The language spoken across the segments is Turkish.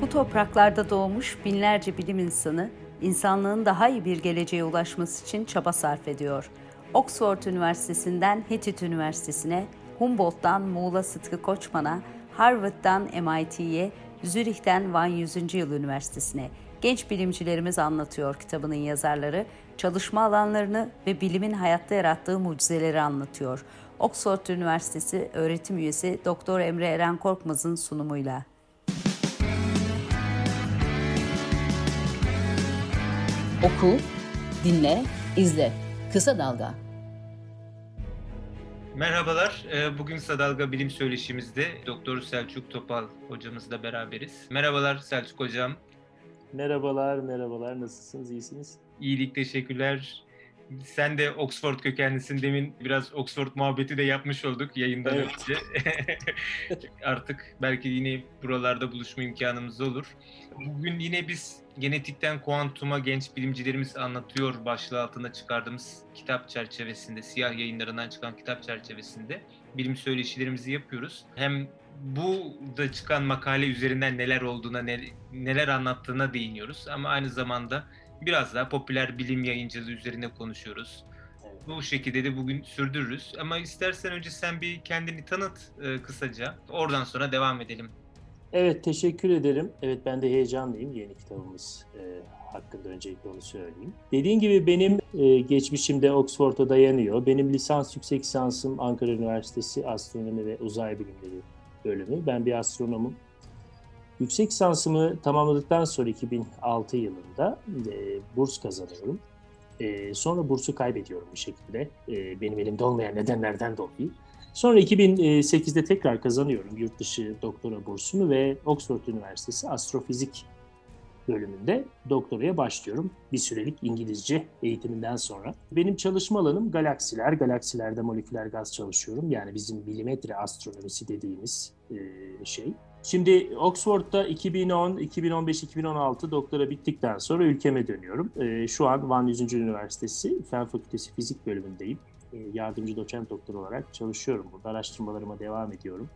Bu topraklarda doğmuş binlerce bilim insanı, insanlığın daha iyi bir geleceğe ulaşması için çaba sarf ediyor. Oxford Üniversitesi'nden Hittit Üniversitesi'ne, Humboldt'tan Muğla Sıtkı Koçman'a, Harvard'dan MIT'ye, Zürih'ten Van 100. Yıl Üniversitesi'ne genç bilimcilerimiz anlatıyor kitabının yazarları, çalışma alanlarını ve bilimin hayatta yarattığı mucizeleri anlatıyor. Oxford Üniversitesi öğretim üyesi Doktor Emre Eren Korkmaz'ın sunumuyla. Oku, dinle, izle. Kısa Dalga. Merhabalar. Ee, bugün Kısa Dalga Bilim Söyleşimizde Doktor Selçuk Topal hocamızla beraberiz. Merhabalar Selçuk hocam. Merhabalar, merhabalar. Nasılsınız? İyisiniz? İyilik, teşekkürler. Sen de Oxford kökenlisin. Demin biraz Oxford muhabbeti de yapmış olduk yayından evet. önce. Artık belki yine buralarda buluşma imkanımız olur. Bugün yine biz genetikten kuantuma genç bilimcilerimiz anlatıyor başlığı altında çıkardığımız kitap çerçevesinde, siyah yayınlarından çıkan kitap çerçevesinde bilim söyleşilerimizi yapıyoruz. Hem bu da çıkan makale üzerinden neler olduğuna, neler anlattığına değiniyoruz. Ama aynı zamanda biraz daha popüler bilim yayıncılığı üzerine konuşuyoruz. Bu şekilde de bugün sürdürürüz. Ama istersen önce sen bir kendini tanıt e, kısaca. Oradan sonra devam edelim. Evet, teşekkür ederim. Evet, ben de heyecanlıyım yeni kitabımız e, hakkında öncelikle onu söyleyeyim. Dediğin gibi benim e, geçmişimde Oxford'a dayanıyor. Benim lisans yüksek lisansım Ankara Üniversitesi Astronomi ve Uzay Bilimleri bölümü. Ben bir astronomum. Yüksek lisansımı tamamladıktan sonra 2006 yılında e, burs kazanıyorum. E, sonra bursu kaybediyorum bir şekilde. E, benim elimde olmayan nedenlerden dolayı. Sonra 2008'de tekrar kazanıyorum yurt dışı doktora bursumu ve Oxford Üniversitesi Astrofizik bölümünde doktoraya başlıyorum. Bir sürelik İngilizce eğitiminden sonra. Benim çalışma alanım galaksiler. Galaksilerde moleküler gaz çalışıyorum. Yani bizim milimetre astronomisi dediğimiz şey. Şimdi Oxford'da 2010, 2015, 2016 doktora bittikten sonra ülkeme dönüyorum. Şu an Van 100. Üniversitesi Fen Fakültesi Fizik bölümündeyim. Yardımcı doçent doktor olarak çalışıyorum burada. Araştırmalarıma devam ediyorum.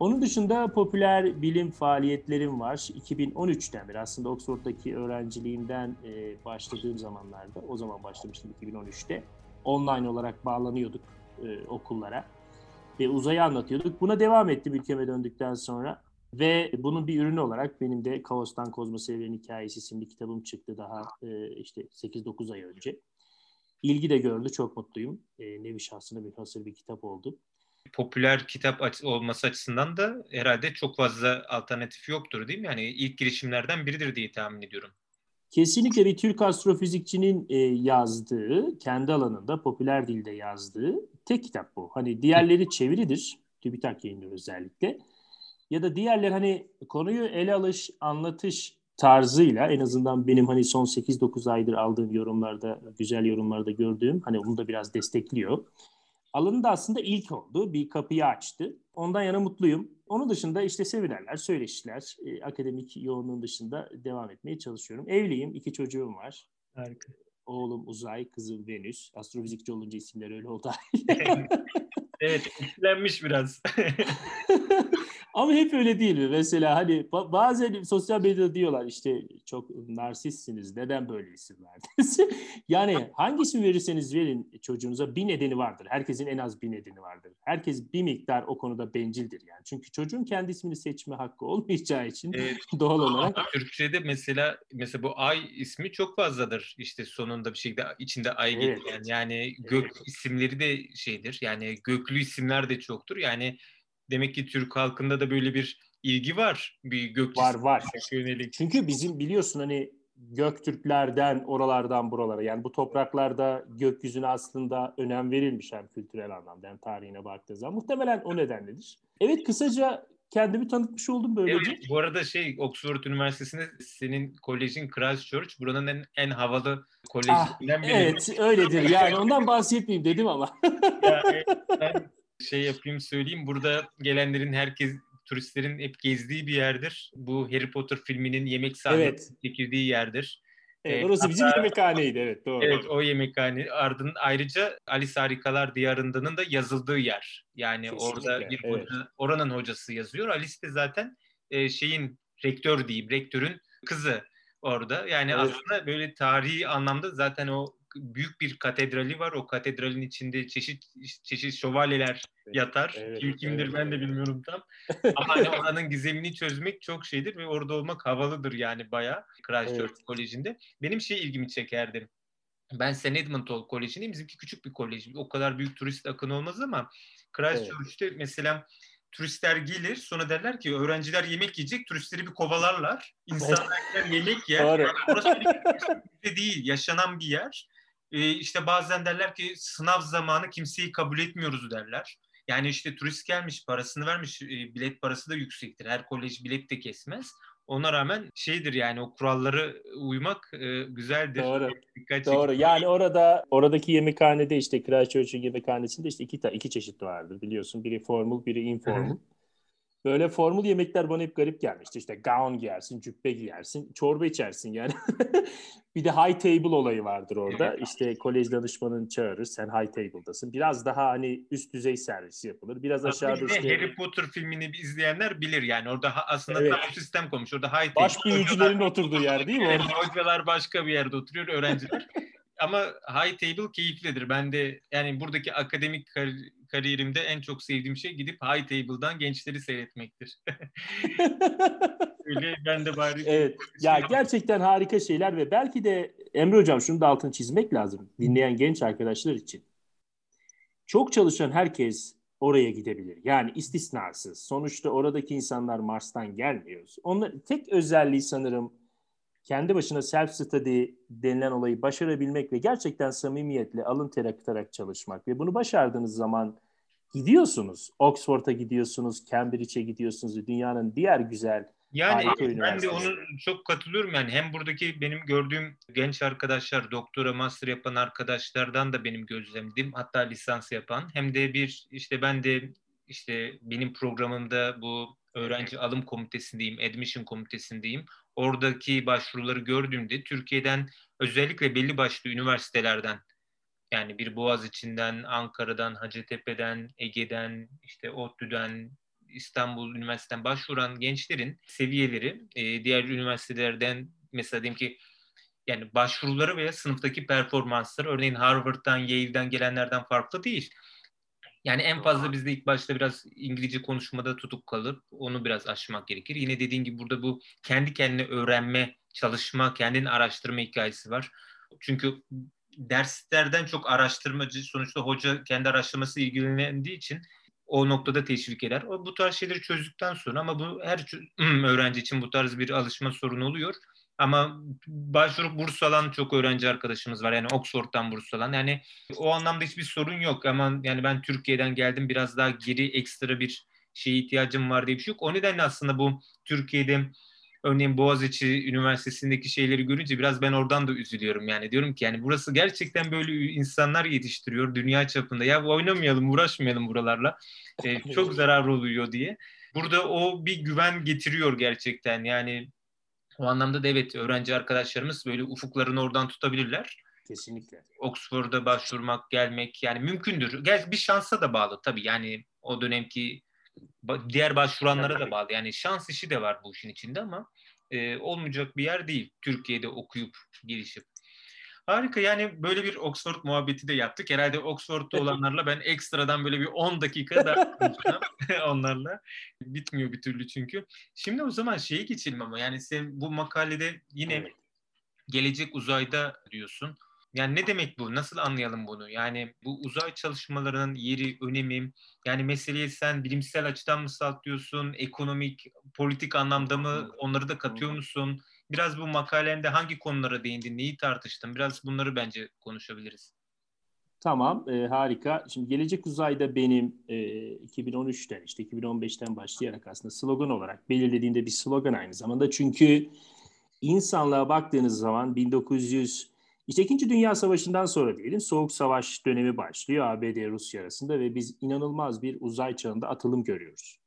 Onun dışında popüler bilim faaliyetlerim var. 2013'ten beri aslında Oxford'daki öğrenciliğimden başladığım zamanlarda, o zaman başlamıştım 2013'te. Online olarak bağlanıyorduk okullara ve uzayı anlatıyorduk. Buna devam ettim ülkeme döndükten sonra. Ve bunun bir ürünü olarak benim de Kaos'tan Kozmos Evren Hikayesi isimli kitabım çıktı daha işte 8-9 ay önce. İlgi de gördü, çok mutluyum. Nevi şahsına bir hasır bir kitap oldu popüler kitap olması açısından da herhalde çok fazla alternatif yoktur değil mi? Yani ilk girişimlerden biridir diye tahmin ediyorum. Kesinlikle bir Türk astrofizikçinin yazdığı, kendi alanında popüler dilde yazdığı tek kitap bu. Hani diğerleri çeviridir, TÜBİTAK yayınları özellikle. Ya da diğerler hani konuyu ele alış, anlatış tarzıyla en azından benim hani son 8-9 aydır aldığım yorumlarda, güzel yorumlarda gördüğüm hani onu da biraz destekliyor alanında aslında ilk oldu. Bir kapıyı açtı. Ondan yana mutluyum. Onun dışında işte seminerler, söyleşiler, e, akademik yoğunluğun dışında devam etmeye çalışıyorum. Evliyim, iki çocuğum var. Harika. Oğlum Uzay, kızım Venüs. Astrofizikçi olunca isimler öyle oldu. evet, etkilenmiş biraz. Ama hep öyle değil mi? Mesela hani bazen sosyal medyada diyorlar işte çok narsistsiniz. Neden böyle isim verdiniz? yani hangi isim verirseniz verin çocuğunuza bir nedeni vardır. Herkesin en az bir nedeni vardır. Herkes bir miktar o konuda bencildir yani. Çünkü çocuğun kendi ismini seçme hakkı olmayacağı için evet. doğal olarak. Türkçe'de mesela mesela bu ay ismi çok fazladır. İşte sonunda bir şekilde içinde ay evet. getiren. Yani gök evet. isimleri de şeydir. Yani göklü isimler de çoktur. Yani demek ki Türk halkında da böyle bir ilgi var. Bir gök var var. Yönelik. Çünkü bizim biliyorsun hani Göktürklerden oralardan buralara yani bu topraklarda gökyüzüne aslında önem verilmiş hem kültürel anlamda hem tarihine baktığı zaman. Muhtemelen o nedenledir. Evet kısaca kendimi tanıtmış oldum böylece. Evet, bu arada şey Oxford Üniversitesi'nde senin kolejin Christchurch buranın en, en havalı kolejlerinden ah, biri. Evet öyledir yani ondan bahsetmeyeyim dedim ama. ya, ben şey yapayım söyleyeyim. Burada gelenlerin herkes turistlerin hep gezdiği bir yerdir. Bu Harry Potter filminin yemek sahnesi evet. çekildiği yerdir. Evet, orası Hatta, bizim yemekhaneydi evet doğru. Evet o yemekhane. Ardın ayrıca Alice Harikalar Diyarında'nın da yazıldığı yer. Yani Kesinlikle, orada bir evet. hoca, oranın hocası yazıyor. Alice de zaten e, şeyin rektör diyeyim, rektörün kızı orada. Yani evet. aslında böyle tarihi anlamda zaten o büyük bir katedrali var. O katedralin içinde çeşit çeşit şövalyeler yatar. Evet, Kim kimdir evet, ben de bilmiyorum tam. Ama hani oranın gizemini çözmek çok şeydir ve orada olmak havalıdır yani bayağı Christchurch evet. Koleji'nde. Benim şey ilgimi çekerdi. Ben St. Edmund Koleji'ndeyim. Bizimki küçük bir kolej. O kadar büyük turist akın olmaz ama Christchurch'te evet. mesela turistler gelir sonra derler ki öğrenciler yemek yiyecek turistleri bir kovalarlar. İnsanlar yemek yer. Doğru. Orası bir değil yaşanan bir yer. Ee, işte bazen derler ki sınav zamanı kimseyi kabul etmiyoruz derler. Yani işte turist gelmiş parasını vermiş e, bilet parası da yüksektir. Her kolej bilet de kesmez. Ona rağmen şeydir yani o kuralları uymak e, güzeldir. Doğru. Dikkat Doğru. Yani orada oradaki yemekhanede işte Christchurch'un yemekhanesinde işte iki iki çeşit vardır biliyorsun. Biri formal, biri informal. Böyle formül yemekler bana hep garip gelmişti. İşte gown giyersin, cübbe giyersin, çorba içersin yani. bir de high table olayı vardır orada. İşte kolej danışmanın çağırır, sen high table'dasın. Biraz daha hani üst düzey servis yapılır. Biraz aşağıda işte... Harry Potter filmini izleyenler bilir yani. Orada aslında evet. tam sistem koymuş. Orada high table. Baş büyücülerin oturduğu yer değil mi? Orada? Hocalar başka bir yerde oturuyor, öğrenciler. Ama high table keyiflidir. Ben de yani buradaki akademik kar- kariyerimde en çok sevdiğim şey gidip high table'dan gençleri seyretmektir. Öyle ben de bari... Evet. Ya şey gerçekten harika şeyler ve belki de Emre Hocam şunu da altını çizmek lazım dinleyen genç arkadaşlar için. Çok çalışan herkes oraya gidebilir. Yani istisnasız. Sonuçta oradaki insanlar Mars'tan gelmiyor. Onun tek özelliği sanırım kendi başına self study denilen olayı başarabilmek ve gerçekten samimiyetle alın ter akıtarak çalışmak ve bunu başardığınız zaman gidiyorsunuz. Oxford'a gidiyorsunuz, Cambridge'e gidiyorsunuz. Dünyanın diğer güzel yani ben de onu çok katılıyorum yani hem buradaki benim gördüğüm genç arkadaşlar, doktora, master yapan arkadaşlardan da benim gözlemlediğim hatta lisans yapan hem de bir işte ben de işte benim programımda bu öğrenci alım komitesindeyim, admission komitesindeyim oradaki başvuruları gördüğümde Türkiye'den özellikle belli başlı üniversitelerden yani bir Boğaz içinden, Ankara'dan, Hacettepe'den, Ege'den, işte ODTÜ'den, İstanbul Üniversitesi'nden başvuran gençlerin seviyeleri e, diğer üniversitelerden mesela diyelim ki yani başvuruları veya sınıftaki performansları örneğin Harvard'dan, Yale'den gelenlerden farklı değil. Yani en fazla bizde ilk başta biraz İngilizce konuşmada tutuk kalıp onu biraz aşmak gerekir. Yine dediğin gibi burada bu kendi kendine öğrenme, çalışma, kendini araştırma hikayesi var. Çünkü derslerden çok araştırmacı, sonuçta hoca kendi araştırması ilgilendiği için o noktada teşvik eder. O bu tarz şeyleri çözdükten sonra ama bu her öğrenci için bu tarz bir alışma sorunu oluyor. Ama başvurup burs alan çok öğrenci arkadaşımız var. Yani Oxford'dan burs alan. Yani o anlamda hiçbir sorun yok. Ama yani ben Türkiye'den geldim biraz daha geri ekstra bir şeye ihtiyacım var diye bir şey yok. O nedenle aslında bu Türkiye'de örneğin Boğaziçi Üniversitesi'ndeki şeyleri görünce biraz ben oradan da üzülüyorum. Yani diyorum ki yani burası gerçekten böyle insanlar yetiştiriyor dünya çapında. Ya oynamayalım, uğraşmayalım buralarla. Ee, çok zarar oluyor diye. Burada o bir güven getiriyor gerçekten. Yani o anlamda da evet öğrenci arkadaşlarımız böyle ufuklarını oradan tutabilirler. Kesinlikle. Oxford'a başvurmak, gelmek yani mümkündür. Gel bir şansa da bağlı tabii. Yani o dönemki diğer başvuranlara da bağlı. Yani şans işi de var bu işin içinde ama e, olmayacak bir yer değil. Türkiye'de okuyup gelişip. Harika yani böyle bir Oxford muhabbeti de yaptık. Herhalde Oxford'da olanlarla ben ekstradan böyle bir 10 dakika da onlarla. Bitmiyor bir türlü çünkü. Şimdi o zaman şeye geçelim ama yani sen bu makalede yine gelecek uzayda diyorsun. Yani ne demek bu? Nasıl anlayalım bunu? Yani bu uzay çalışmalarının yeri, önemi, yani meseleyi sen bilimsel açıdan mı sağlıyorsun, ekonomik, politik anlamda mı onları da katıyor musun? Biraz bu makalende hangi konulara değindin, neyi tartıştın? Biraz bunları bence konuşabiliriz. Tamam, e, harika. Şimdi Gelecek Uzay'da benim e, 2013'ten, işte 2015'ten başlayarak aslında slogan olarak belirlediğimde bir slogan aynı zamanda. Çünkü insanlığa baktığınız zaman 1900 işte İkinci Dünya Savaşı'ndan sonra diyelim Soğuk Savaş dönemi başlıyor ABD Rusya arasında ve biz inanılmaz bir uzay çağında atılım görüyoruz.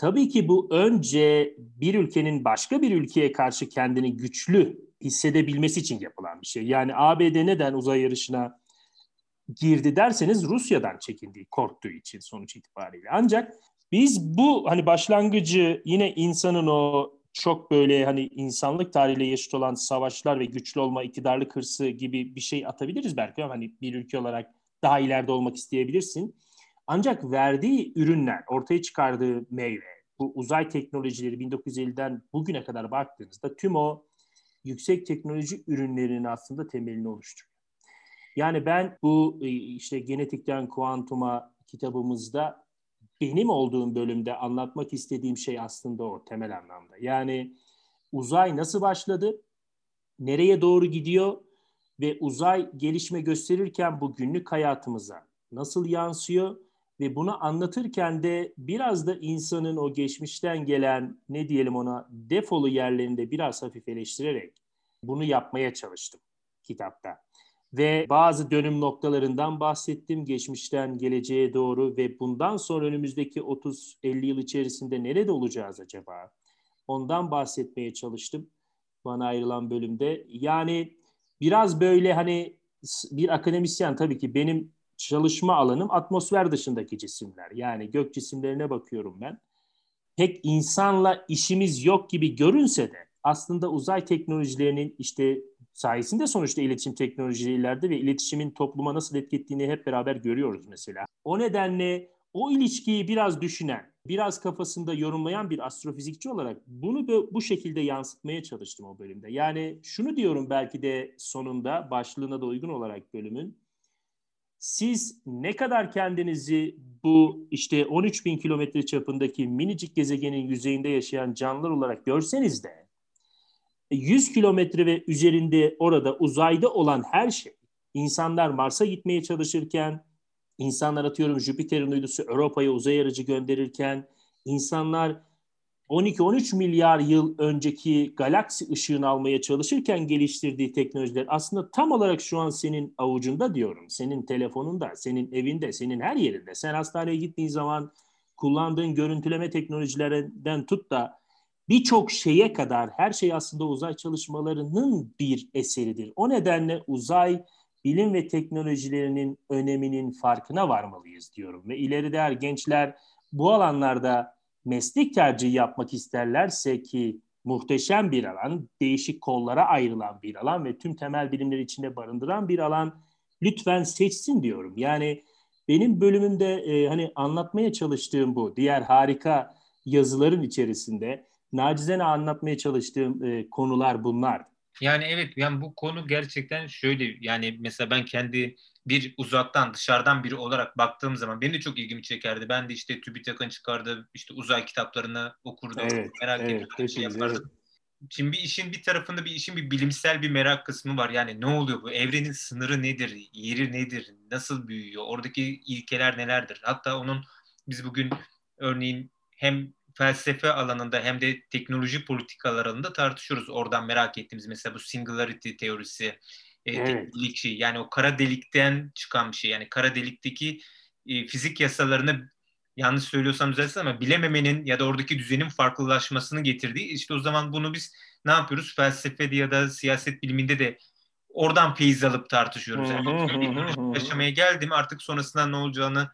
Tabii ki bu önce bir ülkenin başka bir ülkeye karşı kendini güçlü hissedebilmesi için yapılan bir şey. Yani ABD neden uzay yarışına girdi derseniz Rusya'dan çekindiği, korktuğu için sonuç itibariyle. Ancak biz bu hani başlangıcı yine insanın o çok böyle hani insanlık tarihiyle yaşıt olan savaşlar ve güçlü olma, iktidarlık hırsı gibi bir şey atabiliriz belki ama hani bir ülke olarak daha ileride olmak isteyebilirsin. Ancak verdiği ürünler, ortaya çıkardığı meyve, bu uzay teknolojileri 1950'den bugüne kadar baktığınızda tüm o yüksek teknoloji ürünlerinin aslında temelini oluşturuyor. Yani ben bu e, işte genetikten kuantuma kitabımızda benim olduğum bölümde anlatmak istediğim şey aslında o temel anlamda. Yani uzay nasıl başladı? Nereye doğru gidiyor? Ve uzay gelişme gösterirken bu günlük hayatımıza nasıl yansıyor? Ve bunu anlatırken de biraz da insanın o geçmişten gelen ne diyelim ona defolu yerlerinde biraz hafif eleştirerek bunu yapmaya çalıştım kitapta. Ve bazı dönüm noktalarından bahsettim geçmişten geleceğe doğru ve bundan sonra önümüzdeki 30-50 yıl içerisinde nerede olacağız acaba? Ondan bahsetmeye çalıştım bana ayrılan bölümde. Yani biraz böyle hani bir akademisyen tabii ki benim çalışma alanım atmosfer dışındaki cisimler. Yani gök cisimlerine bakıyorum ben. Pek insanla işimiz yok gibi görünse de aslında uzay teknolojilerinin işte sayesinde sonuçta iletişim teknolojileri ileride ve iletişimin topluma nasıl etkettiğini hep beraber görüyoruz mesela. O nedenle o ilişkiyi biraz düşünen, biraz kafasında yorumlayan bir astrofizikçi olarak bunu bu şekilde yansıtmaya çalıştım o bölümde. Yani şunu diyorum belki de sonunda başlığına da uygun olarak bölümün. Siz ne kadar kendinizi bu işte 13 bin kilometre çapındaki minicik gezegenin yüzeyinde yaşayan canlılar olarak görseniz de 100 kilometre ve üzerinde orada uzayda olan her şey, insanlar Mars'a gitmeye çalışırken, insanlar atıyorum Jüpiter'in uydusu Avrupa'ya uzay aracı gönderirken, insanlar 12-13 milyar yıl önceki galaksi ışığını almaya çalışırken geliştirdiği teknolojiler aslında tam olarak şu an senin avucunda diyorum. Senin telefonunda, senin evinde, senin her yerinde. Sen hastaneye gittiğin zaman kullandığın görüntüleme teknolojilerinden tut da birçok şeye kadar her şey aslında uzay çalışmalarının bir eseridir. O nedenle uzay bilim ve teknolojilerinin öneminin farkına varmalıyız diyorum. Ve ileride eğer gençler bu alanlarda meslek tercihi yapmak isterlerse ki muhteşem bir alan, değişik kollara ayrılan bir alan ve tüm temel bilimleri içinde barındıran bir alan lütfen seçsin diyorum. Yani benim bölümümde e, hani anlatmaya çalıştığım bu. Diğer harika yazıların içerisinde nacizene anlatmaya çalıştığım e, konular bunlar. Yani evet yani bu konu gerçekten şöyle yani mesela ben kendi bir uzaktan dışarıdan biri olarak baktığım zaman benim de çok ilgimi çekerdi. Ben de işte TÜBİTAK'ın çıkardığı işte uzay kitaplarını okurdum. Evet, merak evet, ediyordum. Şey evet. Şimdi bir işin bir tarafında bir işin bir bilimsel bir merak kısmı var. Yani ne oluyor bu? Evrenin sınırı nedir? Yeri nedir? Nasıl büyüyor? Oradaki ilkeler nelerdir? Hatta onun biz bugün örneğin hem felsefe alanında hem de teknoloji politikalar alanında tartışıyoruz. Oradan merak ettiğimiz mesela bu singularity teorisi, e, evet. şey yani o kara delikten çıkan bir şey. Yani kara delikteki e, fizik yasalarını yanlış söylüyorsam düzelsin ama bilememenin ya da oradaki düzenin farklılaşmasını getirdiği işte o zaman bunu biz ne yapıyoruz? Felsefede ya da siyaset biliminde de oradan feyiz alıp tartışıyoruz. Yani yaşamaya geldim artık sonrasında ne olacağını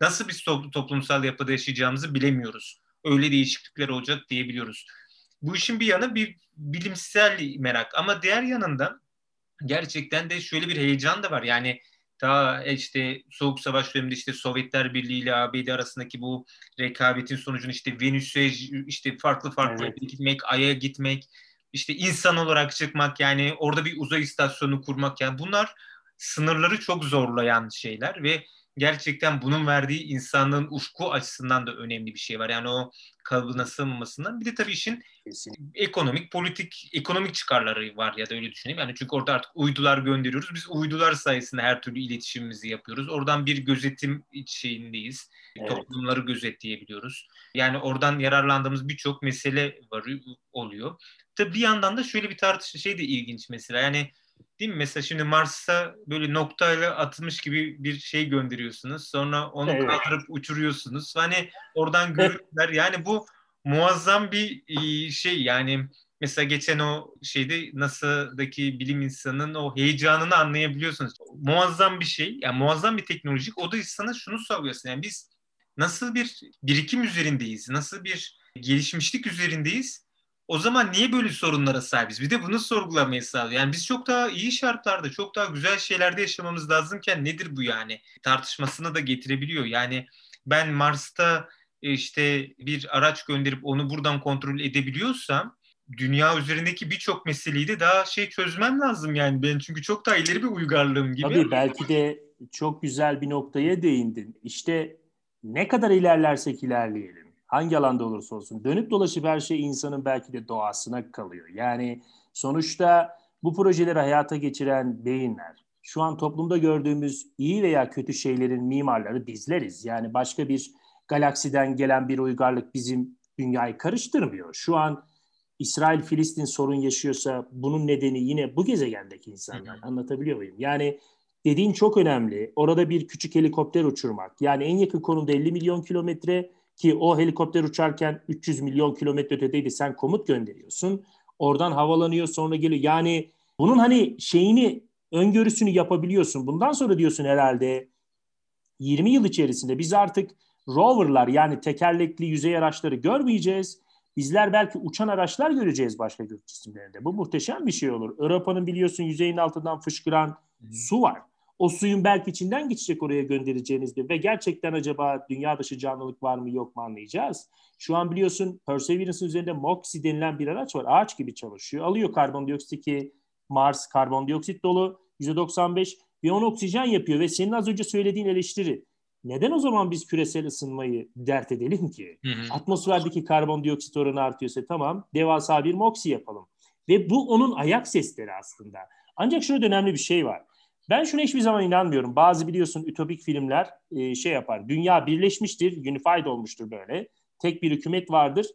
nasıl bir toplumsal yapıda yaşayacağımızı bilemiyoruz öyle değişiklikler olacak diyebiliyoruz. Bu işin bir yanı bir bilimsel merak ama diğer yanında gerçekten de şöyle bir heyecan da var. Yani daha işte Soğuk Savaş döneminde işte Sovyetler Birliği ile ABD arasındaki bu rekabetin sonucunu işte Venüs'e işte farklı farklı evet. gitmek, Ay'a gitmek, işte insan olarak çıkmak yani orada bir uzay istasyonu kurmak yani bunlar sınırları çok zorlayan şeyler ve gerçekten bunun verdiği insanlığın ufku açısından da önemli bir şey var. Yani o kalıbına sığmamasından. Bir de tabii işin Kesinlikle. ekonomik, politik, ekonomik çıkarları var ya da öyle düşüneyim. Yani çünkü orada artık uydular gönderiyoruz. Biz uydular sayesinde her türlü iletişimimizi yapıyoruz. Oradan bir gözetim şeyindeyiz. Evet. Toplumları gözetleyebiliyoruz. Yani oradan yararlandığımız birçok mesele var oluyor. Tabii bir yandan da şöyle bir tartışma şey de ilginç mesela. Yani Değil mi? Mesela şimdi Mars'a böyle noktayla atılmış gibi bir şey gönderiyorsunuz. Sonra onu evet. kaldırıp uçuruyorsunuz. Hani oradan görüntüler yani bu muazzam bir e, şey yani mesela geçen o şeyde NASA'daki bilim insanının o heyecanını anlayabiliyorsunuz. Muazzam bir şey. Yani muazzam bir teknolojik. O da sana şunu sağlıyorsun. Yani biz nasıl bir birikim üzerindeyiz? Nasıl bir gelişmişlik üzerindeyiz? O zaman niye böyle sorunlara sahibiz? Bir de bunu sorgulamayı sağlıyor. Yani biz çok daha iyi şartlarda, çok daha güzel şeylerde yaşamamız lazımken nedir bu yani? Tartışmasını da getirebiliyor. Yani ben Mars'ta e, işte bir araç gönderip onu buradan kontrol edebiliyorsam dünya üzerindeki birçok meseleyi de daha şey çözmem lazım yani ben çünkü çok daha ileri bir uygarlığım gibi. Tabii belki de çok güzel bir noktaya değindin. İşte ne kadar ilerlersek ilerleyelim, hangi alanda olursa olsun dönüp dolaşıp her şey insanın belki de doğasına kalıyor. Yani sonuçta bu projeleri hayata geçiren beyinler, şu an toplumda gördüğümüz iyi veya kötü şeylerin mimarları bizleriz. Yani başka bir galaksiden gelen bir uygarlık bizim dünyayı karıştırmıyor. Şu an İsrail-Filistin sorun yaşıyorsa bunun nedeni yine bu gezegendeki insanlar. Hı hı. Anlatabiliyor muyum? Yani dediğin çok önemli. Orada bir küçük helikopter uçurmak. Yani en yakın konumda 50 milyon kilometre ki o helikopter uçarken 300 milyon kilometre ötedeydi. Sen komut gönderiyorsun. Oradan havalanıyor sonra geliyor. Yani bunun hani şeyini öngörüsünü yapabiliyorsun. Bundan sonra diyorsun herhalde 20 yıl içerisinde biz artık roverlar yani tekerlekli yüzey araçları görmeyeceğiz. Bizler belki uçan araçlar göreceğiz başka gök cisimlerinde. Bu muhteşem bir şey olur. Avrupa'nın biliyorsun yüzeyin altından fışkıran su var. O suyun belki içinden geçecek oraya göndereceğinizde ve gerçekten acaba dünya dışı canlılık var mı yok mu anlayacağız. Şu an biliyorsun Perseverance'ın üzerinde MOXIE denilen bir araç var. Ağaç gibi çalışıyor. Alıyor karbondioksit ki Mars karbondioksit dolu %95 ve onu oksijen yapıyor ve senin az önce söylediğin eleştiri neden o zaman biz küresel ısınmayı dert edelim ki? Hı hı. Atmosferdeki karbondioksit oranı artıyorsa tamam devasa bir MOXIE yapalım. Ve bu onun ayak sesleri aslında. Ancak şurada önemli bir şey var. Ben şuna hiçbir zaman inanmıyorum. Bazı biliyorsun ütopik filmler e, şey yapar. Dünya birleşmiştir, unified olmuştur böyle. Tek bir hükümet vardır.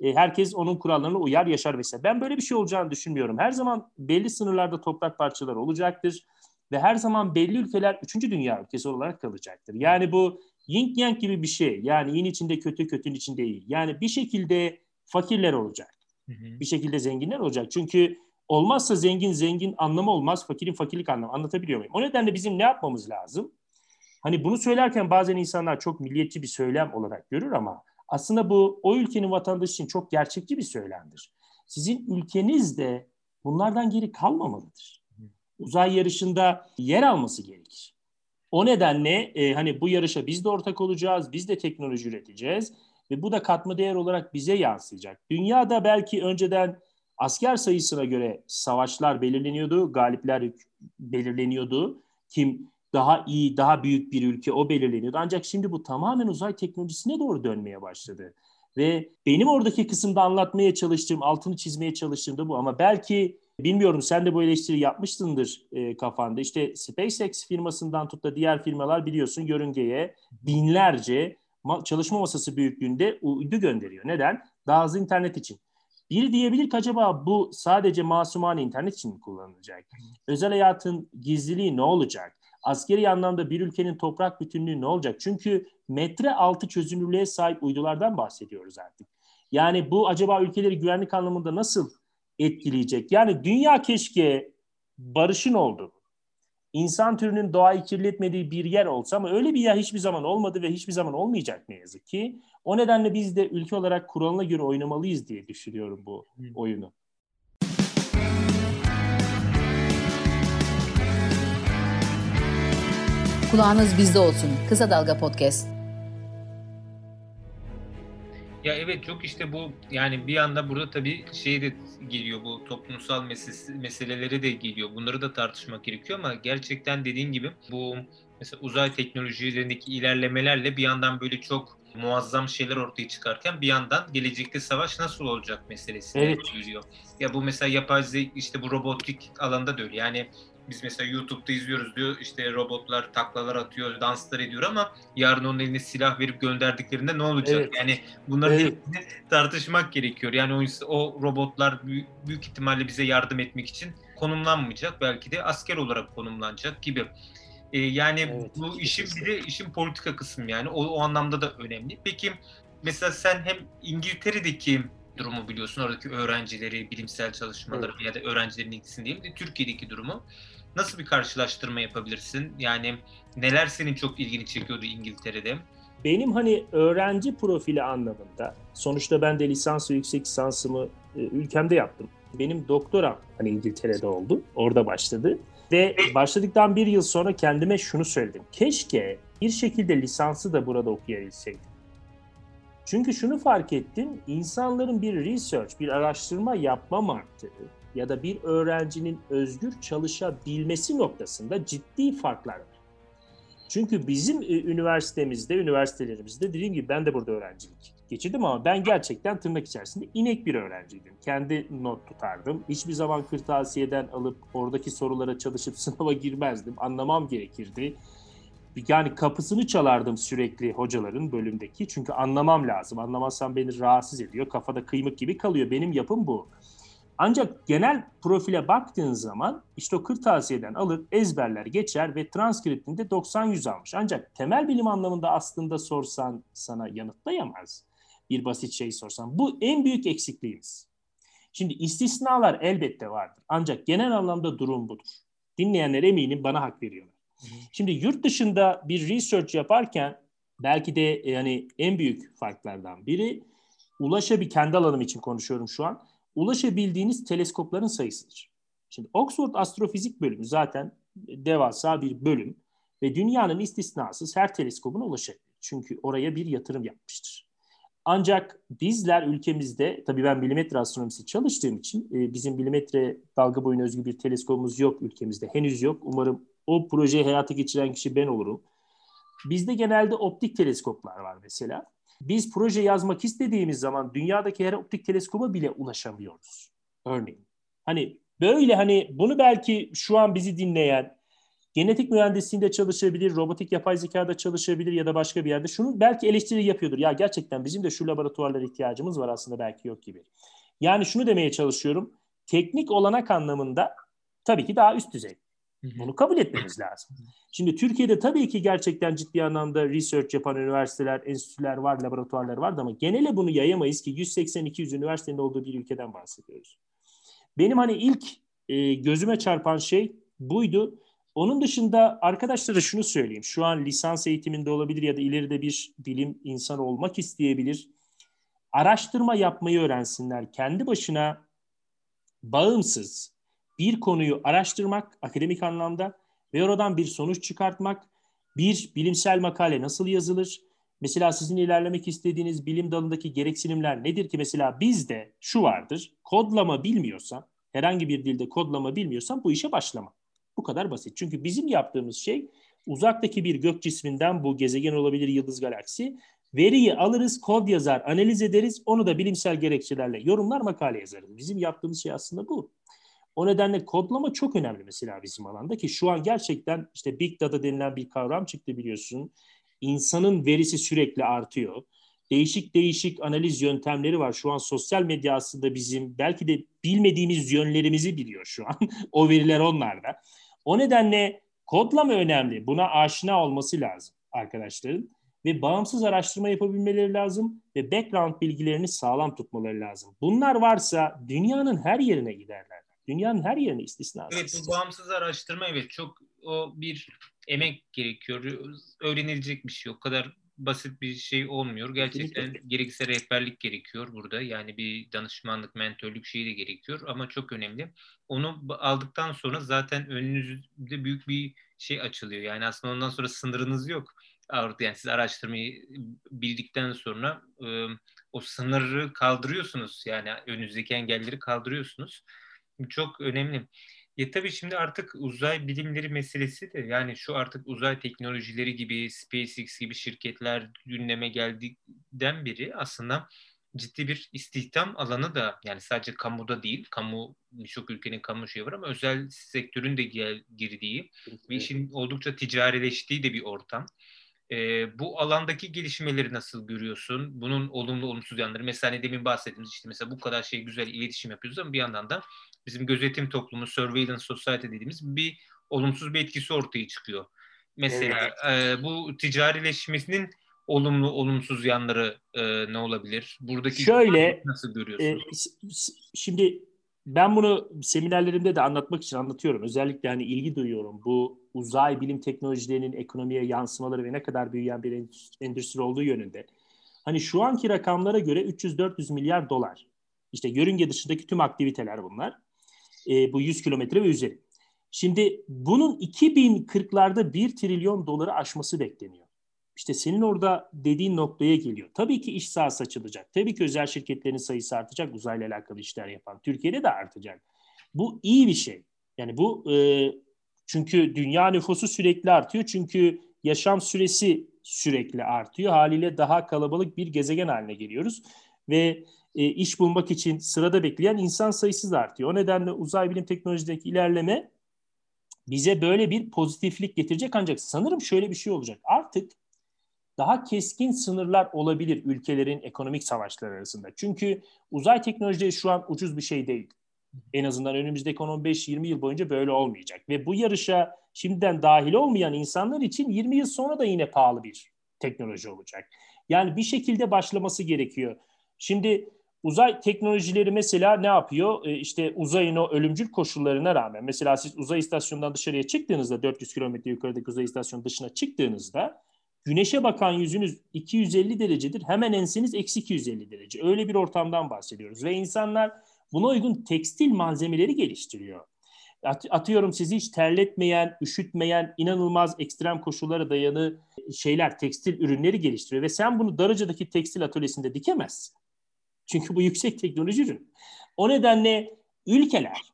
E, herkes onun kurallarına uyar, yaşar vesaire. Ben böyle bir şey olacağını düşünmüyorum. Her zaman belli sınırlarda toprak parçaları olacaktır ve her zaman belli ülkeler üçüncü dünya ülkesi olarak kalacaktır. Yani bu yin yang gibi bir şey. Yani yin içinde kötü, kötünün içinde iyi. Yani bir şekilde fakirler olacak. Hı hı. Bir şekilde zenginler olacak. Çünkü olmazsa zengin zengin anlamı olmaz, fakirin fakirlik anlamı. Anlatabiliyor muyum? O nedenle bizim ne yapmamız lazım? Hani bunu söylerken bazen insanlar çok milliyetçi bir söylem olarak görür ama aslında bu o ülkenin vatandaşı için çok gerçekçi bir söylemdir. Sizin ülkeniz de bunlardan geri kalmamalıdır uzay yarışında yer alması gerekir. O nedenle e, hani bu yarışa biz de ortak olacağız, biz de teknoloji üreteceğiz ve bu da katma değer olarak bize yansıyacak. Dünyada belki önceden asker sayısına göre savaşlar belirleniyordu, galipler belirleniyordu. Kim daha iyi, daha büyük bir ülke o belirleniyordu. Ancak şimdi bu tamamen uzay teknolojisine doğru dönmeye başladı. Ve benim oradaki kısımda anlatmaya çalıştığım, altını çizmeye çalıştığım da bu. Ama belki Bilmiyorum sen de bu eleştiri yapmışsındır e, kafanda. İşte SpaceX firmasından tut da diğer firmalar biliyorsun yörüngeye binlerce ma- çalışma masası büyüklüğünde uydu gönderiyor. Neden? Daha hızlı internet için. Biri diyebilir ki acaba bu sadece masumane internet için mi kullanılacak? Özel hayatın gizliliği ne olacak? Askeri anlamda bir ülkenin toprak bütünlüğü ne olacak? Çünkü metre altı çözünürlüğe sahip uydulardan bahsediyoruz artık. Yani bu acaba ülkeleri güvenlik anlamında nasıl etkileyecek. Yani dünya keşke barışın oldu. İnsan türünün doğayı kirletmediği bir yer olsa ama öyle bir yer hiçbir zaman olmadı ve hiçbir zaman olmayacak ne yazık ki. O nedenle biz de ülke olarak kuralına göre oynamalıyız diye düşünüyorum bu oyunu. Kulağınız bizde olsun. Kısa Dalga Podcast. Ya evet çok işte bu yani bir anda burada tabii şey de geliyor bu toplumsal meselesi, meseleleri de geliyor. Bunları da tartışmak gerekiyor ama gerçekten dediğin gibi bu mesela uzay teknolojilerindeki ilerlemelerle bir yandan böyle çok muazzam şeyler ortaya çıkarken bir yandan gelecekte savaş nasıl olacak meselesi evet. geliyor. Ya bu mesela yapay zeka işte bu robotik alanda da öyle. Yani biz mesela YouTube'da izliyoruz diyor işte robotlar taklalar atıyor, danslar ediyor ama yarın onun eline silah verip gönderdiklerinde ne olacak? Evet. Yani bunları evet. tartışmak gerekiyor. Yani o, o robotlar büyük, büyük ihtimalle bize yardım etmek için konumlanmayacak. Belki de asker olarak konumlanacak gibi. Ee, yani evet, bu işin bir de işin politika kısmı yani o, o anlamda da önemli. Peki mesela sen hem İngiltere'deki durumu biliyorsun. Oradaki öğrencileri, bilimsel çalışmaları evet. ya da öğrencilerin ilgisini değil de Türkiye'deki durumu. Nasıl bir karşılaştırma yapabilirsin? Yani neler senin çok ilgini çekiyordu İngiltere'de? benim hani öğrenci profili anlamında sonuçta ben de lisans ve yüksek lisansımı e, ülkemde yaptım. Benim doktoram hani İngiltere'de oldu. Orada başladı. Ve başladıktan bir yıl sonra kendime şunu söyledim. Keşke bir şekilde lisansı da burada okuyabilseydim. Çünkü şunu fark ettim. insanların bir research, bir araştırma yapma mantığı ya da bir öğrencinin özgür çalışabilmesi noktasında ciddi farklar var. Çünkü bizim e, üniversitemizde, üniversitelerimizde dediğim gibi ben de burada öğrencilik geçirdim ama ben gerçekten tırnak içerisinde inek bir öğrenciydim. Kendi not tutardım. Hiçbir zaman kırtasiyeden alıp oradaki sorulara çalışıp sınava girmezdim. Anlamam gerekirdi. Yani kapısını çalardım sürekli hocaların bölümdeki. Çünkü anlamam lazım. Anlamazsam beni rahatsız ediyor. Kafada kıymık gibi kalıyor. Benim yapım bu. Ancak genel profile baktığın zaman işte o kırtasiyeden alır, ezberler, geçer ve transkriptinde 90-100 almış. Ancak temel bilim anlamında aslında sorsan sana yanıtlayamaz. Bir basit şey sorsan. Bu en büyük eksikliğimiz. Şimdi istisnalar elbette vardır. Ancak genel anlamda durum budur. Dinleyenler eminim bana hak veriyorlar. Şimdi yurt dışında bir research yaparken belki de yani en büyük farklardan biri ulaşabil kendi alanım için konuşuyorum şu an ulaşabildiğiniz teleskopların sayısıdır. Şimdi Oxford Astrofizik Bölümü zaten devasa bir bölüm ve dünyanın istisnasız her teleskobuna ulaşabilir. Çünkü oraya bir yatırım yapmıştır. Ancak bizler ülkemizde, tabii ben milimetre astronomisi çalıştığım için e, bizim milimetre dalga boyuna özgü bir teleskopumuz yok ülkemizde. Henüz yok. Umarım o projeyi hayata geçiren kişi ben olurum. Bizde genelde optik teleskoplar var mesela biz proje yazmak istediğimiz zaman dünyadaki her optik teleskoba bile ulaşamıyoruz. Örneğin. Hani böyle hani bunu belki şu an bizi dinleyen genetik mühendisliğinde çalışabilir, robotik yapay zekada çalışabilir ya da başka bir yerde şunu belki eleştiri yapıyordur. Ya gerçekten bizim de şu laboratuvarlara ihtiyacımız var aslında belki yok gibi. Yani şunu demeye çalışıyorum. Teknik olanak anlamında tabii ki daha üst düzey. Bunu kabul etmemiz lazım. Şimdi Türkiye'de tabii ki gerçekten ciddi anlamda research yapan üniversiteler, enstitüler var, laboratuvarlar var ama genele bunu yayamayız ki 180-200 üniversitenin olduğu bir ülkeden bahsediyoruz. Benim hani ilk e, gözüme çarpan şey buydu. Onun dışında arkadaşlara şunu söyleyeyim. Şu an lisans eğitiminde olabilir ya da ileride bir bilim insanı olmak isteyebilir. Araştırma yapmayı öğrensinler. Kendi başına bağımsız, bir konuyu araştırmak akademik anlamda ve oradan bir sonuç çıkartmak, bir bilimsel makale nasıl yazılır? Mesela sizin ilerlemek istediğiniz bilim dalındaki gereksinimler nedir ki? Mesela bizde şu vardır, kodlama bilmiyorsan, herhangi bir dilde kodlama bilmiyorsan bu işe başlama. Bu kadar basit. Çünkü bizim yaptığımız şey uzaktaki bir gök cisminden bu gezegen olabilir, yıldız galaksi. Veriyi alırız, kod yazar, analiz ederiz. Onu da bilimsel gerekçelerle yorumlar, makale yazarız. Bizim yaptığımız şey aslında bu. O nedenle kodlama çok önemli mesela bizim alanda ki şu an gerçekten işte big data denilen bir kavram çıktı biliyorsun. İnsanın verisi sürekli artıyor. Değişik değişik analiz yöntemleri var. Şu an sosyal medya aslında bizim belki de bilmediğimiz yönlerimizi biliyor şu an. o veriler onlarda. O nedenle kodlama önemli. Buna aşina olması lazım arkadaşların ve bağımsız araştırma yapabilmeleri lazım ve background bilgilerini sağlam tutmaları lazım. Bunlar varsa dünyanın her yerine giderler. Dünyanın her yerine istisnasız. Evet bu bağımsız araştırma evet çok o bir emek gerekiyor. Öğrenilecek bir şey. O kadar basit bir şey olmuyor. Gerçekten Kesinlikle. gerekirse rehberlik gerekiyor burada. Yani bir danışmanlık, mentörlük şeyi de gerekiyor ama çok önemli. Onu aldıktan sonra zaten önünüzde büyük bir şey açılıyor. Yani aslında ondan sonra sınırınız yok. Yani siz araştırmayı bildikten sonra o sınırı kaldırıyorsunuz. Yani önünüzdeki engelleri kaldırıyorsunuz çok önemli. Ya tabii şimdi artık uzay bilimleri meselesi de yani şu artık uzay teknolojileri gibi SpaceX gibi şirketler gündeme geldiğinden beri aslında ciddi bir istihdam alanı da yani sadece kamuda değil, kamu birçok ülkenin kamu şeyi var ama özel sektörün de gel, girdiği ve işin oldukça ticarileştiği de bir ortam. E, bu alandaki gelişmeleri nasıl görüyorsun? Bunun olumlu olumsuz yanları. Mesela hani demin bahsettiğimiz işte mesela bu kadar şey güzel iletişim yapıyoruz ama bir yandan da bizim gözetim toplumu, surveillance society dediğimiz bir olumsuz bir etkisi ortaya çıkıyor. Mesela evet. e, bu ticarileşmesinin olumlu olumsuz yanları e, ne olabilir? Buradaki Şöyle nasıl görüyorsun? E, şimdi ben bunu seminerlerimde de anlatmak için anlatıyorum. Özellikle hani ilgi duyuyorum. Bu uzay bilim teknolojilerinin ekonomiye yansımaları ve ne kadar büyüyen bir endüstri olduğu yönünde. Hani şu anki rakamlara göre 300-400 milyar dolar. İşte yörünge dışındaki tüm aktiviteler bunlar. E, bu 100 kilometre ve üzeri. Şimdi bunun 2040'larda 1 trilyon doları aşması bekleniyor. İşte senin orada dediğin noktaya geliyor. Tabii ki iş sahası açılacak. Tabii ki özel şirketlerin sayısı artacak uzayla alakalı işler yapan. Türkiye'de de artacak. Bu iyi bir şey. Yani bu e, çünkü dünya nüfusu sürekli artıyor. Çünkü yaşam süresi sürekli artıyor. Haliyle daha kalabalık bir gezegen haline geliyoruz. Ve e, iş bulmak için sırada bekleyen insan sayısı da artıyor. O nedenle uzay bilim teknolojideki ilerleme bize böyle bir pozitiflik getirecek ancak sanırım şöyle bir şey olacak. Artık daha keskin sınırlar olabilir ülkelerin ekonomik savaşları arasında. Çünkü uzay teknolojileri şu an ucuz bir şey değil. En azından önümüzdeki 15-20 yıl boyunca böyle olmayacak. Ve bu yarışa şimdiden dahil olmayan insanlar için 20 yıl sonra da yine pahalı bir teknoloji olacak. Yani bir şekilde başlaması gerekiyor. Şimdi uzay teknolojileri mesela ne yapıyor? Ee, işte uzayın o ölümcül koşullarına rağmen mesela siz uzay istasyonundan dışarıya çıktığınızda 400 kilometre yukarıdaki uzay istasyonu dışına çıktığınızda güneşe bakan yüzünüz 250 derecedir. Hemen enseniz eksi 250 derece. Öyle bir ortamdan bahsediyoruz. Ve insanlar buna uygun tekstil malzemeleri geliştiriyor. Atıyorum sizi hiç terletmeyen, üşütmeyen, inanılmaz ekstrem koşullara dayanı şeyler, tekstil ürünleri geliştiriyor. Ve sen bunu Darıca'daki tekstil atölyesinde dikemezsin. Çünkü bu yüksek teknoloji ürün. O nedenle ülkeler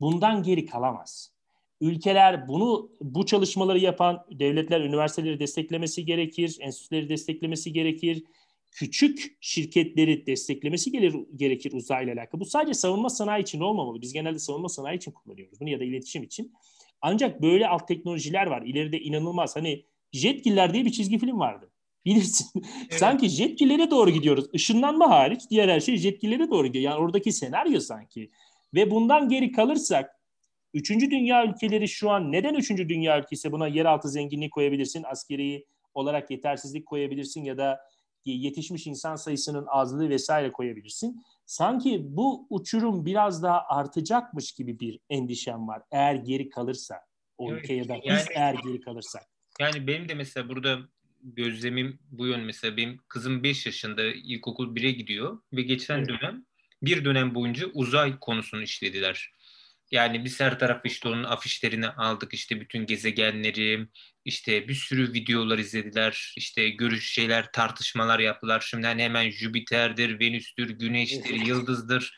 bundan geri kalamaz. Ülkeler bunu bu çalışmaları yapan devletler üniversiteleri desteklemesi gerekir, enstitüleri desteklemesi gerekir. Küçük şirketleri desteklemesi gerekir uzayla alakalı. Bu sadece savunma sanayi için olmamalı. Biz genelde savunma sanayi için kullanıyoruz bunu ya da iletişim için. Ancak böyle alt teknolojiler var. İleride inanılmaz. Hani Jetgiller diye bir çizgi film vardı. Bilirsin. Evet. sanki jetgillere doğru gidiyoruz. Işınlanma hariç diğer her şey jetgillere doğru gidiyor. Yani oradaki senaryo sanki. Ve bundan geri kalırsak Üçüncü dünya ülkeleri şu an neden üçüncü dünya ülkesi buna yeraltı zenginliği koyabilirsin, askeri olarak yetersizlik koyabilirsin ya da yetişmiş insan sayısının azlığı vesaire koyabilirsin. Sanki bu uçurum biraz daha artacakmış gibi bir endişem var eğer geri kalırsa o evet, ülke ya da yani, biz eğer geri kalırsak. Yani benim de mesela burada gözlemim bu yön mesela benim kızım 5 yaşında ilkokul 1'e gidiyor ve geçen evet. dönem bir dönem boyunca uzay konusunu işlediler. Yani biz her taraf işte onun afişlerini aldık işte bütün gezegenleri işte bir sürü videolar izlediler işte görüş şeyler tartışmalar yaptılar. Şimdi hani hemen Jüpiter'dir, Venüs'tür, Güneş'tir, Yıldız'dır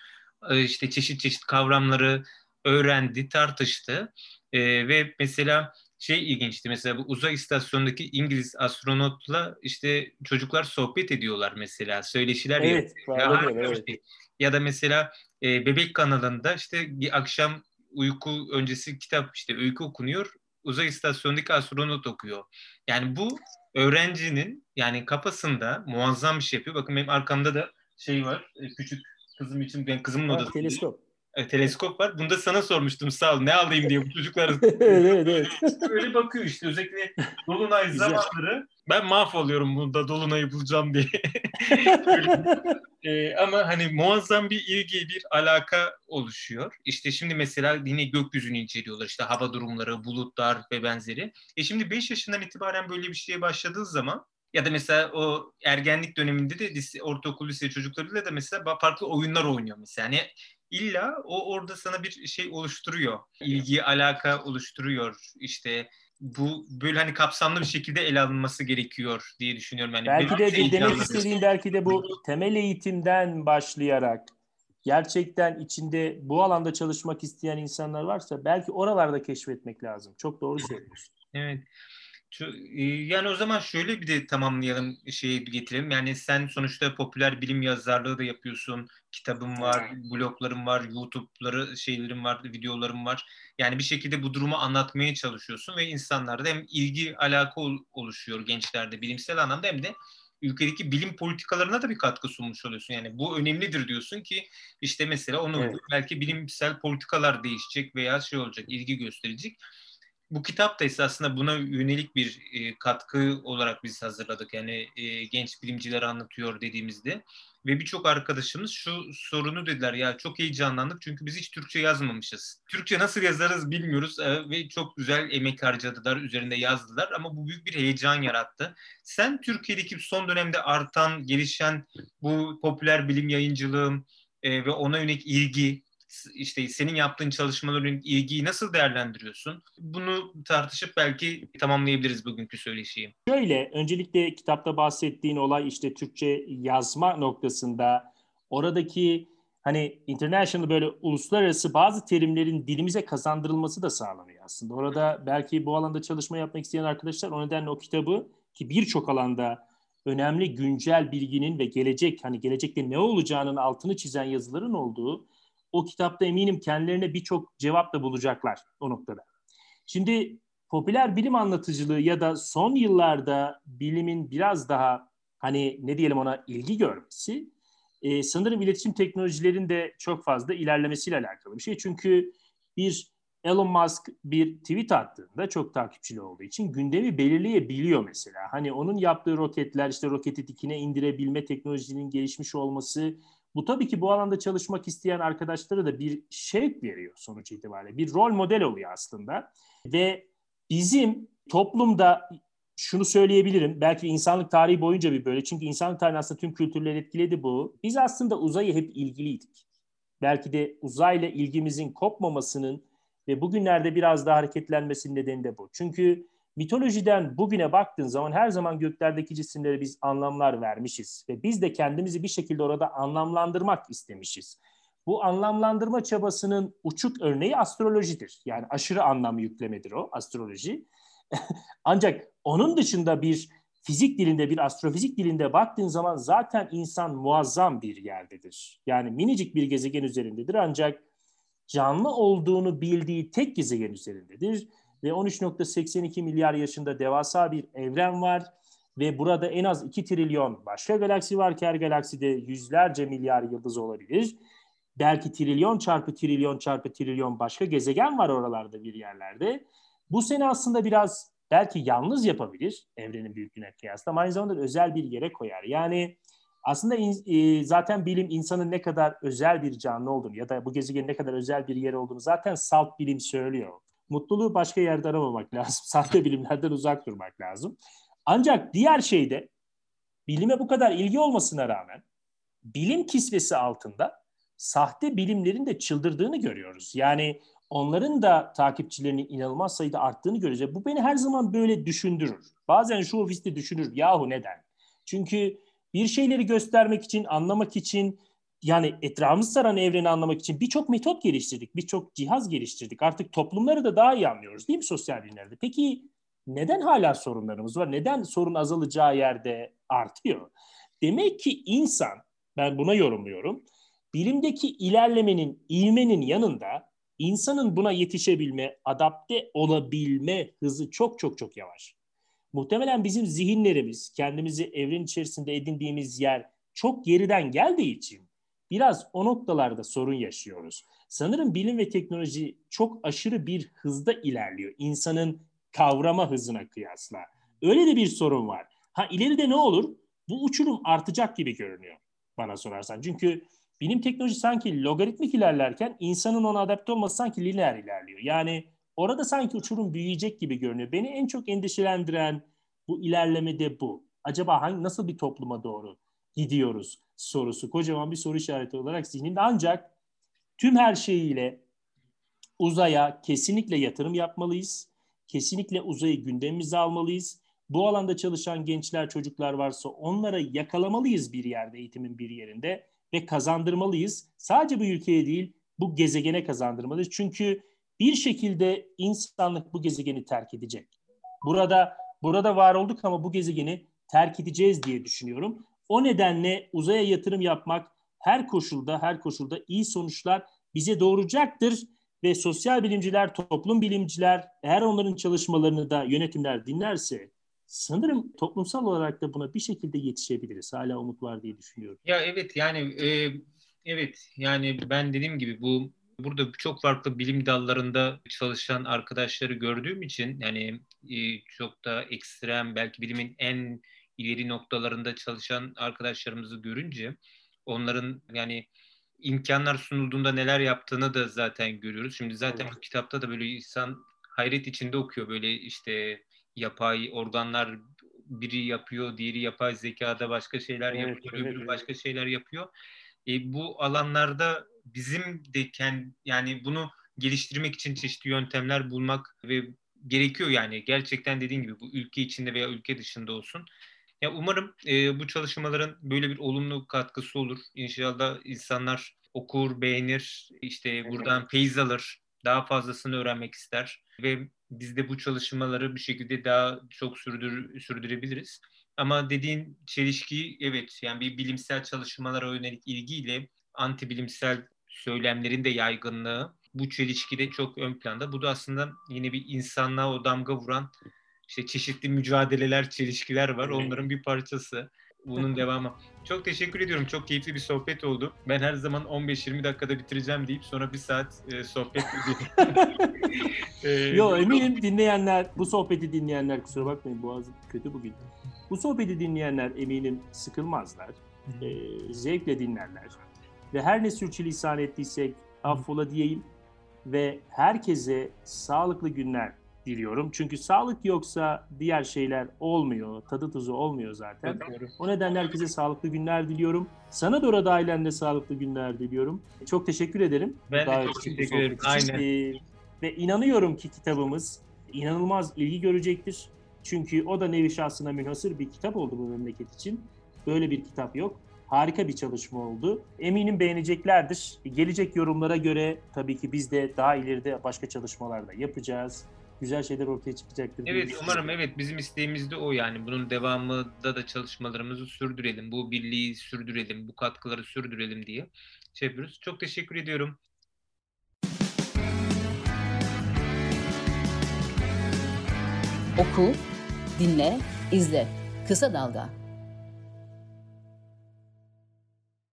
e, işte çeşit çeşit kavramları öğrendi, tartıştı ee, ve mesela şey ilginçti mesela bu uzay istasyonundaki İngiliz astronotla işte çocuklar sohbet ediyorlar mesela söyleşiler evet, ya, evet. Şey. ya da mesela e, Bebek kanalında işte bir akşam uyku öncesi kitap işte öykü okunuyor. Uzay istasyonundaki astronot okuyor. Yani bu öğrencinin yani kafasında muazzam bir şey yapıyor. Bakın benim arkamda da şey var. E, küçük kızım için ben kızımın odası. Teleskop e, teleskop var. Bunu da sana sormuştum sağ ol. Ne alayım diye bu çocuklar. evet evet. Öyle bakıyor işte özellikle Dolunay zamanları. Ben mahvoluyorum bunda Dolunay'ı bulacağım diye. e, ama hani muazzam bir ilgi, bir alaka oluşuyor. İşte şimdi mesela yine gökyüzünü inceliyorlar. İşte hava durumları, bulutlar ve benzeri. E şimdi 5 yaşından itibaren böyle bir şeye başladığı zaman ya da mesela o ergenlik döneminde de lise, ortaokul lise çocuklarıyla da mesela farklı oyunlar oynuyor mesela. Yani illa o orada sana bir şey oluşturuyor. İlgi, alaka oluşturuyor. İşte bu böyle hani kapsamlı bir şekilde ele alınması gerekiyor diye düşünüyorum. Yani belki de de demek istediğim belki de bu temel eğitimden başlayarak gerçekten içinde bu alanda çalışmak isteyen insanlar varsa belki oralarda keşfetmek lazım. Çok doğru söylüyorsun. Evet. E, yani o zaman şöyle bir de tamamlayalım şeyi getirelim. Yani sen sonuçta popüler bilim yazarlığı da yapıyorsun. Kitabın var, blogların var, YouTube'ları şeylerin var, videoların var. Yani bir şekilde bu durumu anlatmaya çalışıyorsun ve insanlarda hem ilgi, alaka oluşuyor gençlerde bilimsel anlamda hem de ülkedeki bilim politikalarına da bir katkı sunmuş oluyorsun. Yani bu önemlidir diyorsun ki işte mesela onu evet. belki bilimsel politikalar değişecek veya şey olacak, ilgi gösterecek. Bu kitap da esasında buna yönelik bir e, katkı olarak biz hazırladık. Yani e, genç bilimciler anlatıyor dediğimizde. Ve birçok arkadaşımız şu sorunu dediler ya çok heyecanlandık çünkü biz hiç Türkçe yazmamışız. Türkçe nasıl yazarız bilmiyoruz e, ve çok güzel emek harcadılar, üzerinde yazdılar ama bu büyük bir heyecan yarattı. Sen Türkiye'deki son dönemde artan, gelişen bu popüler bilim yayıncılığı e, ve ona yönelik ilgi işte senin yaptığın çalışmaların ilgiyi nasıl değerlendiriyorsun? Bunu tartışıp belki tamamlayabiliriz bugünkü söyleşiyi. Şöyle, öncelikle kitapta bahsettiğin olay işte Türkçe yazma noktasında oradaki hani international böyle uluslararası bazı terimlerin dilimize kazandırılması da sağlanıyor aslında. Orada belki bu alanda çalışma yapmak isteyen arkadaşlar o nedenle o kitabı ki birçok alanda önemli güncel bilginin ve gelecek hani gelecekte ne olacağının altını çizen yazıların olduğu o kitapta eminim kendilerine birçok cevap da bulacaklar o noktada. Şimdi popüler bilim anlatıcılığı ya da son yıllarda bilimin biraz daha hani ne diyelim ona ilgi görmesi e, sanırım iletişim teknolojilerinde çok fazla ilerlemesiyle alakalı bir şey. Çünkü bir Elon Musk bir tweet attığında çok takipçili olduğu için gündemi belirleyebiliyor mesela. Hani onun yaptığı roketler işte roketi dikine indirebilme teknolojinin gelişmiş olması bu tabii ki bu alanda çalışmak isteyen arkadaşlara da bir şevk veriyor sonuç itibariyle. Bir rol model oluyor aslında. Ve bizim toplumda şunu söyleyebilirim. Belki insanlık tarihi boyunca bir böyle. Çünkü insanlık tarihi aslında tüm kültürleri etkiledi bu. Biz aslında uzaya hep ilgiliydik. Belki de uzayla ilgimizin kopmamasının ve bugünlerde biraz daha hareketlenmesinin nedeni de bu. Çünkü mitolojiden bugüne baktığın zaman her zaman göklerdeki cisimlere biz anlamlar vermişiz ve biz de kendimizi bir şekilde orada anlamlandırmak istemişiz. Bu anlamlandırma çabasının uçuk örneği astrolojidir. Yani aşırı anlam yüklemedir o astroloji. Ancak onun dışında bir fizik dilinde, bir astrofizik dilinde baktığın zaman zaten insan muazzam bir yerdedir. Yani minicik bir gezegen üzerindedir ancak canlı olduğunu bildiği tek gezegen üzerindedir ve 13.82 milyar yaşında devasa bir evren var ve burada en az 2 trilyon başka galaksi var ki her galakside yüzlerce milyar yıldız olabilir. Belki trilyon çarpı trilyon çarpı trilyon başka gezegen var oralarda bir yerlerde. Bu seni aslında biraz belki yalnız yapabilir evrenin büyüklüğüne kıyasla ama aynı zamanda özel bir yere koyar. Yani aslında in, e, zaten bilim insanın ne kadar özel bir canlı olduğunu ya da bu gezegenin ne kadar özel bir yer olduğunu zaten salt bilim söylüyor mutluluğu başka yerde aramamak lazım. Sahte bilimlerden uzak durmak lazım. Ancak diğer şeyde bilime bu kadar ilgi olmasına rağmen bilim kisvesi altında sahte bilimlerin de çıldırdığını görüyoruz. Yani onların da takipçilerinin inanılmaz sayıda arttığını göreceğiz. Bu beni her zaman böyle düşündürür. Bazen şu ofiste düşünür. Yahu neden? Çünkü bir şeyleri göstermek için, anlamak için yani etrafımızı saran evreni anlamak için birçok metot geliştirdik, birçok cihaz geliştirdik. Artık toplumları da daha iyi anlıyoruz değil mi sosyal bilimlerde? Peki neden hala sorunlarımız var? Neden sorun azalacağı yerde artıyor? Demek ki insan, ben buna yorumluyorum, bilimdeki ilerlemenin, ivmenin yanında insanın buna yetişebilme, adapte olabilme hızı çok çok çok yavaş. Muhtemelen bizim zihinlerimiz, kendimizi evren içerisinde edindiğimiz yer çok geriden geldiği için biraz o noktalarda sorun yaşıyoruz. Sanırım bilim ve teknoloji çok aşırı bir hızda ilerliyor insanın kavrama hızına kıyasla. Öyle de bir sorun var. Ha ileride ne olur? Bu uçurum artacak gibi görünüyor bana sorarsan. Çünkü bilim teknoloji sanki logaritmik ilerlerken insanın ona adapte olması sanki lineer ilerliyor. Yani orada sanki uçurum büyüyecek gibi görünüyor. Beni en çok endişelendiren bu ilerlemede bu. Acaba hangi nasıl bir topluma doğru gidiyoruz sorusu kocaman bir soru işareti olarak zihnimde ancak tüm her şeyiyle uzaya kesinlikle yatırım yapmalıyız. Kesinlikle uzayı gündemimize almalıyız. Bu alanda çalışan gençler, çocuklar varsa onlara yakalamalıyız bir yerde, eğitimin bir yerinde ve kazandırmalıyız. Sadece bu ülkeye değil, bu gezegene kazandırmalıyız. Çünkü bir şekilde insanlık bu gezegeni terk edecek. Burada burada var olduk ama bu gezegeni terk edeceğiz diye düşünüyorum. O nedenle uzaya yatırım yapmak her koşulda her koşulda iyi sonuçlar bize doğuracaktır ve sosyal bilimciler, toplum bilimciler eğer onların çalışmalarını da yönetimler dinlerse sanırım toplumsal olarak da buna bir şekilde yetişebiliriz. Hala umut var diye düşünüyorum. Ya evet yani e, evet yani ben dediğim gibi bu burada çok farklı bilim dallarında çalışan arkadaşları gördüğüm için yani e, çok da ekstrem belki bilimin en ileri noktalarında çalışan arkadaşlarımızı görünce onların yani imkanlar sunulduğunda neler yaptığını da zaten görüyoruz. Şimdi zaten evet. bu kitapta da böyle insan hayret içinde okuyor böyle işte yapay organlar biri yapıyor, diğeri yapay zekada başka şeyler evet, yapıyor, evet, öbürü evet. başka şeyler yapıyor. E, bu alanlarda bizim de kendi, yani bunu geliştirmek için çeşitli yöntemler bulmak ve gerekiyor yani gerçekten dediğin gibi bu ülke içinde veya ülke dışında olsun. Ya umarım e, bu çalışmaların böyle bir olumlu katkısı olur. İnşallah insanlar okur, beğenir, işte buradan feyiz alır, daha fazlasını öğrenmek ister ve biz de bu çalışmaları bir şekilde daha çok sürdür, sürdürebiliriz. Ama dediğin çelişki evet yani bir bilimsel çalışmalara yönelik ilgiyle anti bilimsel söylemlerin de yaygınlığı bu çelişki de çok ön planda. Bu da aslında yine bir insanlığa o damga vuran işte çeşitli mücadeleler, çelişkiler var. Onların bir parçası. Bunun devamı. Çok teşekkür ediyorum. Çok keyifli bir sohbet oldu. Ben her zaman 15-20 dakikada bitireceğim deyip sonra bir saat e, sohbet ediyorum. e, Yo eminim dinleyenler, bu sohbeti dinleyenler kusura bakmayın boğazım kötü bugün. Bu sohbeti dinleyenler eminim sıkılmazlar. E, zevkle dinlerler. Ve her ne sürçülisan ettiysek affola diyeyim ve herkese sağlıklı günler diliyorum. Çünkü sağlık yoksa diğer şeyler olmuyor. Tadı tuzu olmuyor zaten. O nedenle herkese sağlıklı günler diliyorum. Sana da orada ailenle sağlıklı günler diliyorum. Çok teşekkür ederim. Ben de çok teşekkür ederim. Aynen. Ve inanıyorum ki kitabımız inanılmaz ilgi görecektir. Çünkü o da nevi şahsına münhasır bir kitap oldu bu memleket için. Böyle bir kitap yok. Harika bir çalışma oldu. Eminim beğeneceklerdir. Gelecek yorumlara göre tabii ki biz de daha ileride başka çalışmalar da yapacağız güzel şeyler ortaya çıkacaktır. Evet umarım evet bizim isteğimiz de o yani bunun devamında da çalışmalarımızı sürdürelim. Bu birliği sürdürelim, bu katkıları sürdürelim diye şey yapıyoruz. Çok teşekkür ediyorum. Oku, dinle, izle. Kısa Dalga.